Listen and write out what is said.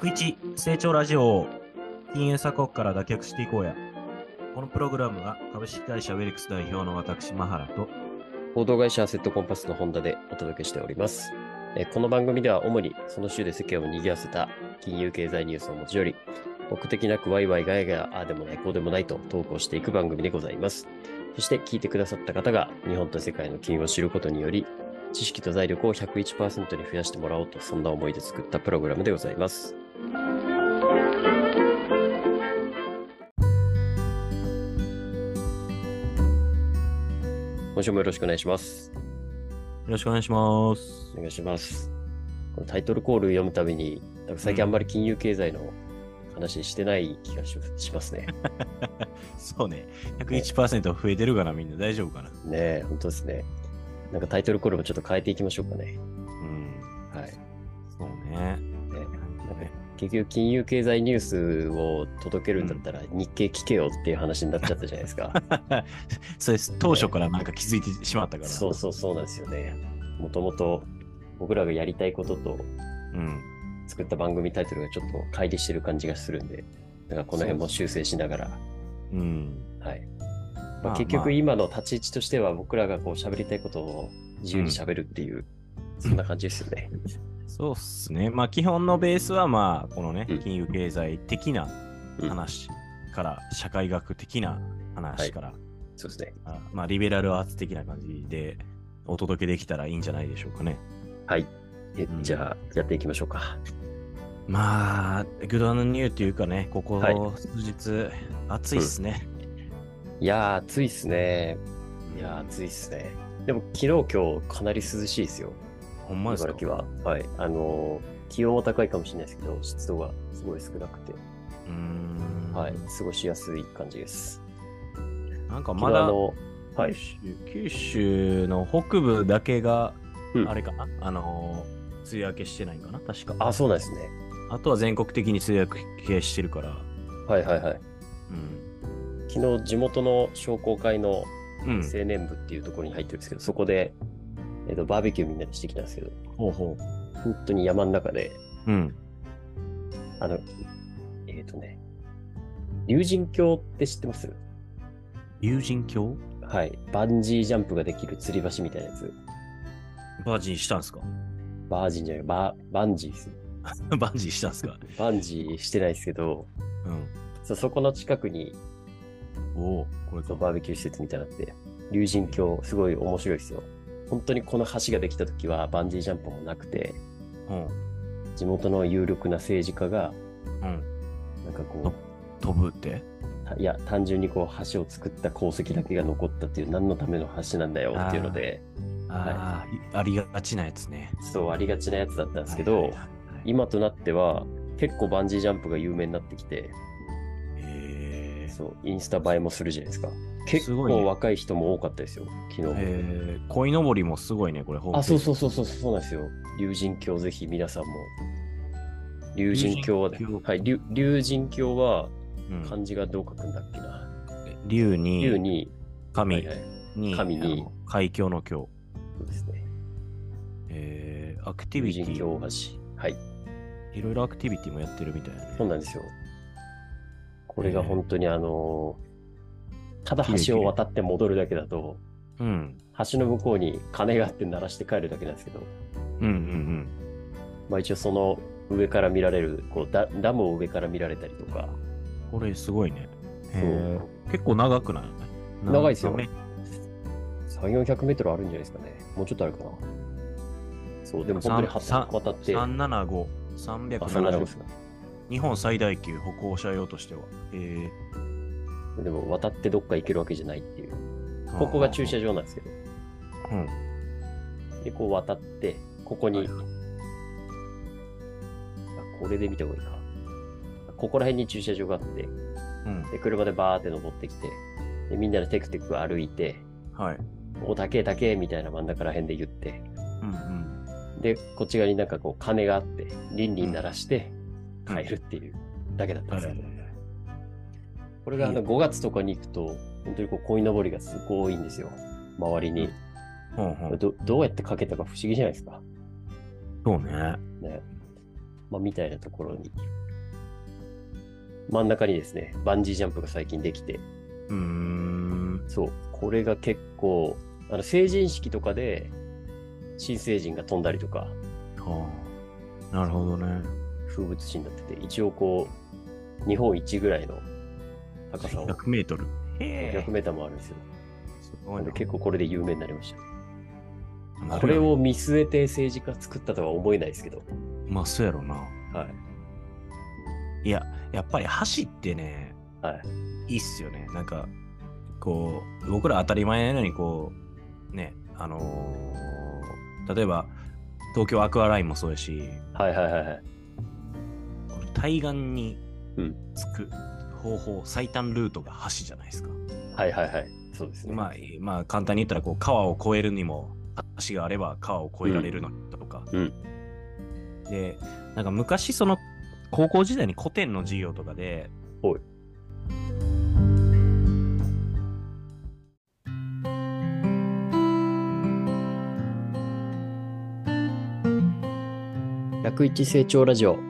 101成長ラジオを金融鎖国から脱却していこうや。このプログラムは株式会社ウェリクス代表の私、マハラと、報道会社アセットコンパスのホンダでお届けしております。えこの番組では主にその週で世間を賑わせた金融経済ニュースを持ち寄り、目的なくワイワイガヤガヤ、ああでもない、こうでもないと投稿していく番組でございます。そして聞いてくださった方が日本と世界の金融を知ることにより、知識と財力を101%に増やしてもらおうと、そんな思いで作ったプログラムでございます。今週もよろしくお願いします。よろしくお願いしますお。願いします。このタイトルコール読むたびに、なんか最近あんまり金融経済の話してない気がししますね。そうね、101%増えてるかな、みんな大丈夫かな。ねえ、本当ですね。なんかタイトルコールもちょっと変えていきましょうかね。うん、はい。そうね。結局金融経済ニュースを届けるんだったら日経聞けよっていう話になっちゃったじゃないですか。そうです。当初からなんか気づいてしまったから。そうそうそうなんですよね。もともと僕らがやりたいこととうん。作った番組タイトルがちょっと乖離してる感じがするんで、だからこの辺も修正しながらうん。はい。まあまあ、結局今の立ち位置としては僕らがこう喋りたいことを自由に喋るっていう、そんな感じですよね。そうっすね。まあ、基本のベースは、まあ、このねうん、金融経済的なうん話から、社会学的な話から、そうですね。あまあ、リベラルアーツ的な感じでお届けできたらいいんじゃないでしょうかね。はい。えうんじゃあ、やっていきましょうか。まあ、グドアのニューっていうかね、ここはい数日、暑いっすね。いやー、暑いっすね。いやー、暑いっすね。でも、昨日、今日、かなり涼しいですよ。ほんまですか？茨城は。はい。あのー気温は高いかもしれないですけど、湿度がすごい少なくて、うーん。はい。過ごしやすい感じです。なんかまだ、はい九。州九州の北部だけが、うんあれかな、あのー、梅雨明けしてないんかな？確か。あ、そうなんですね。あとは全国的に梅雨明けしてるから。はいはいはい。うん。昨日、地元の商工会のうん。青年部っていうところに入ってるんですけど、そこで、えっとバーベキューみんなでしてきたんですけど、ほうほ本当に山の中で、う。うん。あの、えっ、とね、竜神峡って知ってます？友人橋はい。バンジージャンプができる吊り橋みたいなやつ。バージンしたんすか？バージンじゃない、ババンジーです。バンジーしたんすか？バンジーしてないですけど、うん。そそこの近くにおお、これ。バーベキュー施設みたいなって、竜神峡、すごい面白いですよ。本当にこの橋ができた時はバンジージャンプもなくて、うん。地元の有力な政治家が、うん。なんかこ飛ぶって？いや、単純にこう橋を作った功績だけが残ったっていう何のための橋なんだよっていうので、ああ、ありがちなやつね。そうありがちなやつだったんですけど、はいはいはい今となっては結構バンジージャンプが有名になってきて、へーそう、インスタ映えもするじゃないですか。結構若い人も多かったですよ、昨日も。えー、鯉のぼりもすごいね、これ。あ、そうう。そうそうそう、そうなんですよ。竜神峡ぜひ皆さんも。竜神峡は、はい、竜竜神峡はうん、漢字がどう書くんだっけな。竜に、竜に、神はいはい、に、神に海峡の峡。そうですね。えー、アクティ竜ビティ、神峡大橋。はい、いろいろアクティビティもやってるみたいなね。そうなんですよ。これが本当にあのーただ橋を渡って戻るだけだと、うん。橋の向こうに鐘があって鳴らして帰るだけなんですけど、うんうんまあ一応その上から見られる、こうダダムを上から見られたりとか、うん。これすごいね。結構長くない？長いですよね。3、400メートルあるんじゃないですかね。もうちょっとあるかな。そう、でも本当に渡って、あ、375、そんなの370ですか。日本最大級歩行者用としては。えでも渡ってどっか行けるわけじゃないっていう。ー、ここが駐車場なんですけど。うん。で、こう渡って、ここに、はいあこれで見た方がいいか。ここら辺に駐車場があって、うん。で、車でバーって登ってきて、で、みんなでテクテク歩いて、はい。お、高え高えみたいな真ん中ら辺で言って、うんうん。で、こっち側になんかこう鐘があって、リンリン鳴らして帰るっていうだけだったんですけど、これがあのいい5月とかに行くと、本当にこう鯉のぼりがすごい多いんですよ。周りに。ほんほんどどうやってかけたか不思議じゃないですか。そうね。ね。まあ、みたいなところに、真ん中にですね、バンジージャンプが最近できて、うーん。そう、これが結構、あの成人式とかで新成人が飛んだりとか、はあ。なるほどね。風物詩になってて、一応こう、日本一ぐらいの高さを、100メートル。へ100メーターもあるんですよ。すごい結構これで有名になりました。これを見据えて政治家作ったとは思えないですけど、まあ、そうやろな。はい。いや、やっぱり橋ってね、はい。いいっすよね。なんか、こう、僕ら当たり前なのに、こう、ね、あのー例えば、東京アクアラインもそうやし、はいはいはいはい。対岸にうん着く方法、最短ルートが橋じゃないですか。はいはいはい。そうですね。まあ、まあ、簡単に言ったら、こう、川を越えるにも、橋があれば川を越えられるのとか。うんで、なんか昔、その、高校時代に古典の授業とかで、おい101成長ラジオ。